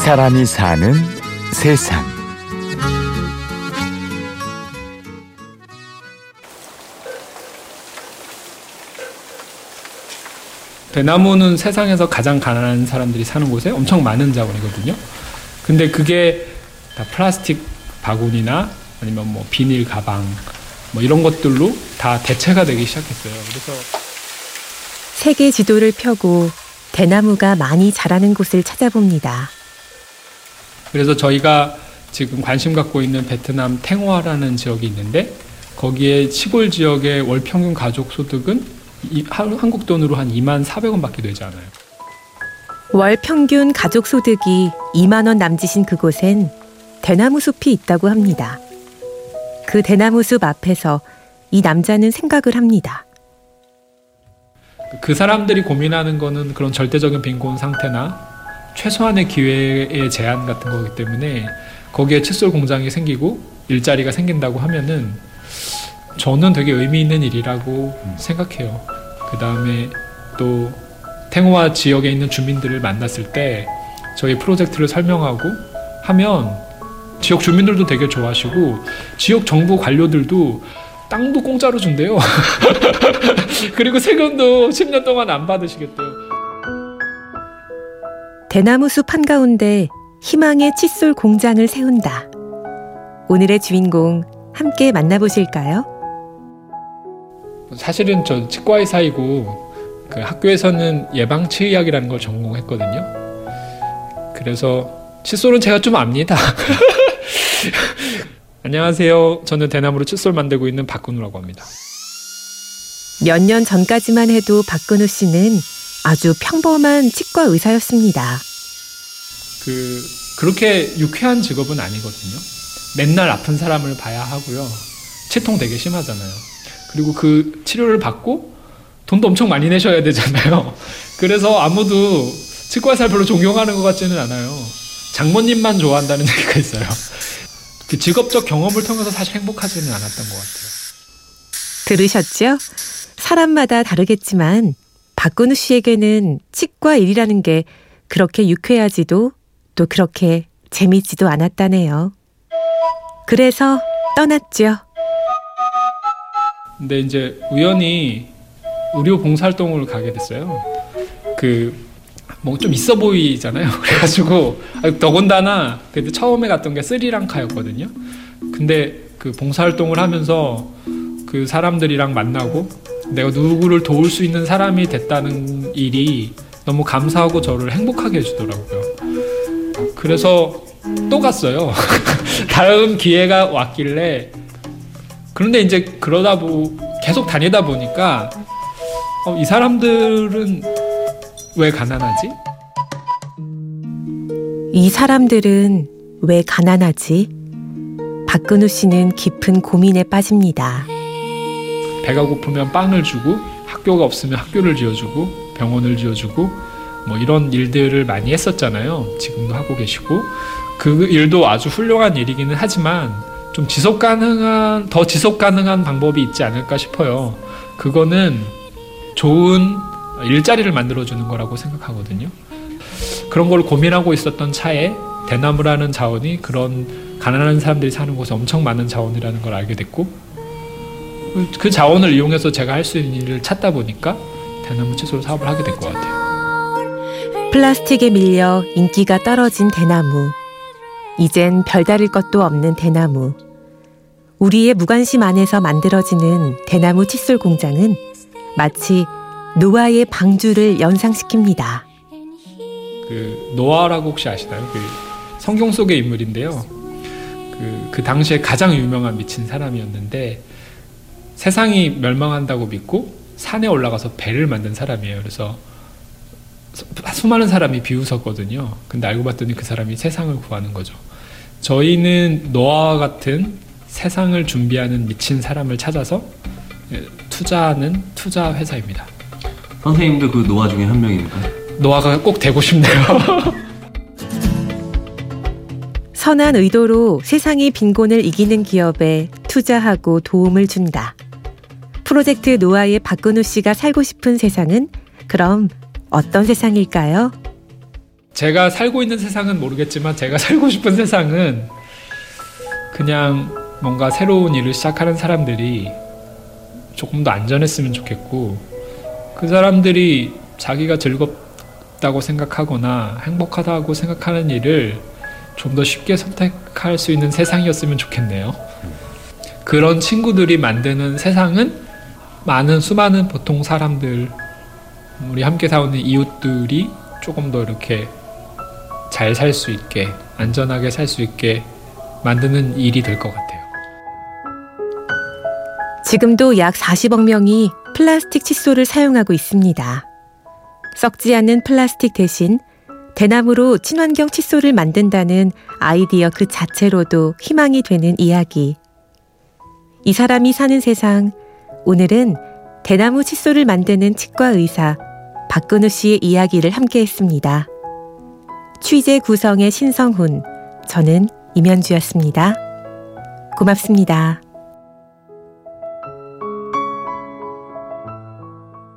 사람이 사는 세상. 대나무는 세상에서 가장 가난한 사람들이 사는 곳에 엄청 많은 자원이거든요. 근데 그게 다 플라스틱 바구니나 아니면 뭐 비닐 가방 뭐 이런 것들로 다 대체가 되기 시작했어요. 그래서 세계 지도를 펴고 대나무가 많이 자라는 곳을 찾아봅니다. 그래서 저희가 지금 관심 갖고 있는 베트남 탱화라는 지역이 있는데 거기에 시골 지역의 월 평균 가족 소득은 이, 한국 돈으로 한 2만 400원밖에 되지 않아요. 월 평균 가족 소득이 2만 원 남짓인 그곳엔 대나무 숲이 있다고 합니다. 그 대나무 숲 앞에서 이 남자는 생각을 합니다. 그 사람들이 고민하는 거는 그런 절대적인 빈곤 상태나 최소한의 기회의 제한 같은 거기 때문에 거기에 칫솔 공장이 생기고 일자리가 생긴다고 하면은 저는 되게 의미 있는 일이라고 음. 생각해요. 그 다음에 또 탱호와 지역에 있는 주민들을 만났을 때 저희 프로젝트를 설명하고 하면 지역 주민들도 되게 좋아하시고 지역 정부 관료들도 땅도 공짜로 준대요. 그리고 세금도 10년 동안 안 받으시겠대요. 대나무 숲 한가운데 희망의 칫솔 공장을 세운다. 오늘의 주인공 함께 만나보실까요? 사실은 저 치과 의사이고 그 학교에서는 예방 치의학이라는 걸 전공했거든요. 그래서 칫솔은 제가 좀 압니다. 안녕하세요. 저는 대나무로 칫솔 만들고 있는 박근우라고 합니다. 몇 년 전까지만 해도 박근우 씨는 아주 평범한 치과 의사였습니다. 그 그렇게 유쾌한 직업은 아니거든요. 맨날 아픈 사람을 봐야 하고요. 치통 되게 심하잖아요. 그리고 그 치료를 받고 돈도 엄청 많이 내셔야 되잖아요. 그래서 아무도 치과의사를 별로 존경하는 것 같지는 않아요. 장모님만 좋아한다는 얘기가 있어요. 그 직업적 경험을 통해서 사실 행복하지는 않았던 것 같아요. 들으셨죠? 사람마다 다르겠지만 박근우 씨에게는 치과 일이라는 게 그렇게 유쾌하지도 또 그렇게 재밌지도 않았다네요. 그래서 떠났죠. 근데 이제 우연히 의료 봉사활동을 가게 됐어요. 그, 뭐 좀 있어 보이잖아요. 그래가지고, 더군다나, 그때 처음에 갔던 게 스리랑카였거든요. 근데 그 봉사활동을 하면서 그 사람들이랑 만나고 내가 누구를 도울 수 있는 사람이 됐다는 일이 너무 감사하고 저를 행복하게 해주더라고요. 그래서 또 갔어요. 다음 기회가 왔길래 그런데 이제 그러다 보 계속 다니다 보니까 어, 이 사람들은 왜 가난하지? 이 사람들은 왜 가난하지? 박근우 씨는 깊은 고민에 빠집니다. 배가 고프면 빵을 주고 학교가 없으면 학교를 지어주고 병원을 지어주고 뭐 이런 일들을 많이 했었잖아요. 지금도 하고 계시고 그 일도 아주 훌륭한 일이기는 하지만 좀 지속 가능한 더 지속 가능한 방법이 있지 않을까 싶어요. 그거는 좋은 일자리를 만들어 주는 거라고 생각하거든요. 그런 걸 고민하고 있었던 차에 대나무라는 자원이 그런 가난한 사람들이 사는 곳에 엄청 많은 자원이라는 걸 알게 됐고 그 자원을 이용해서 제가 할 수 있는 일을 찾다 보니까 대나무 채소 사업을 하게 된 것 같아요. 플라스틱에 밀려 인기가 떨어진 대나무. 이젠 별다를 것도 없는 대나무. 우리의 무관심 안에서 만들어지는 대나무 칫솔 공장은 마치 노아의 방주를 연상시킵니다. 그 노아라고 혹시 아시나요? 그 성경 속의 인물인데요. 그, 그 당시에 가장 유명한 미친 사람이었는데 세상이 멸망한다고 믿고 산에 올라가서 배를 만든 사람이에요. 그래서 수많은 사람이 비웃었거든요. 근데 알고 봤더니 그 사람이 세상을 구하는 거죠. 저희는 노아와 같은 세상을 준비하는 미친 사람을 찾아서 예, 투자하는 투자 회사입니다. 선생님도 그 노아 중에 한 명입니까? 노아가 꼭 되고 싶네요. 선한 의도로 세상의 빈곤을 이기는 기업에 투자하고 도움을 준다. 프로젝트 노아의 박근우 씨가 살고 싶은 세상은 그럼 어떤 세상일까요? 제가 살고 있는 세상은 모르겠지만 제가 살고 싶은 세상은 그냥 뭔가 새로운 일을 시작하는 사람들이 조금 더 안전했으면 좋겠고 그 사람들이 자기가 즐겁다고 생각하거나 행복하다고 생각하는 일을 좀 더 쉽게 선택할 수 있는 세상이었으면 좋겠네요. 그런 친구들이 만드는 세상은 많은 수많은 보통 사람들 우리 함께 사는 이웃들이 조금 더 이렇게 잘 살 수 있게 안전하게 살 수 있게 만드는 일이 될 것 같아요. 지금도 약 40억 명이 플라스틱 칫솔을 사용하고 있습니다. 썩지 않는 플라스틱 대신 대나무로 친환경 칫솔을 만든다는 아이디어 그 자체로도 희망이 되는 이야기. 이 사람이 사는 세상, 오늘은 대나무 칫솔을 만드는 치과 의사 박근우 씨의 이야기를 함께 했습니다. 취재 구성의 신성훈, 저는 임현주였습니다. 고맙습니다.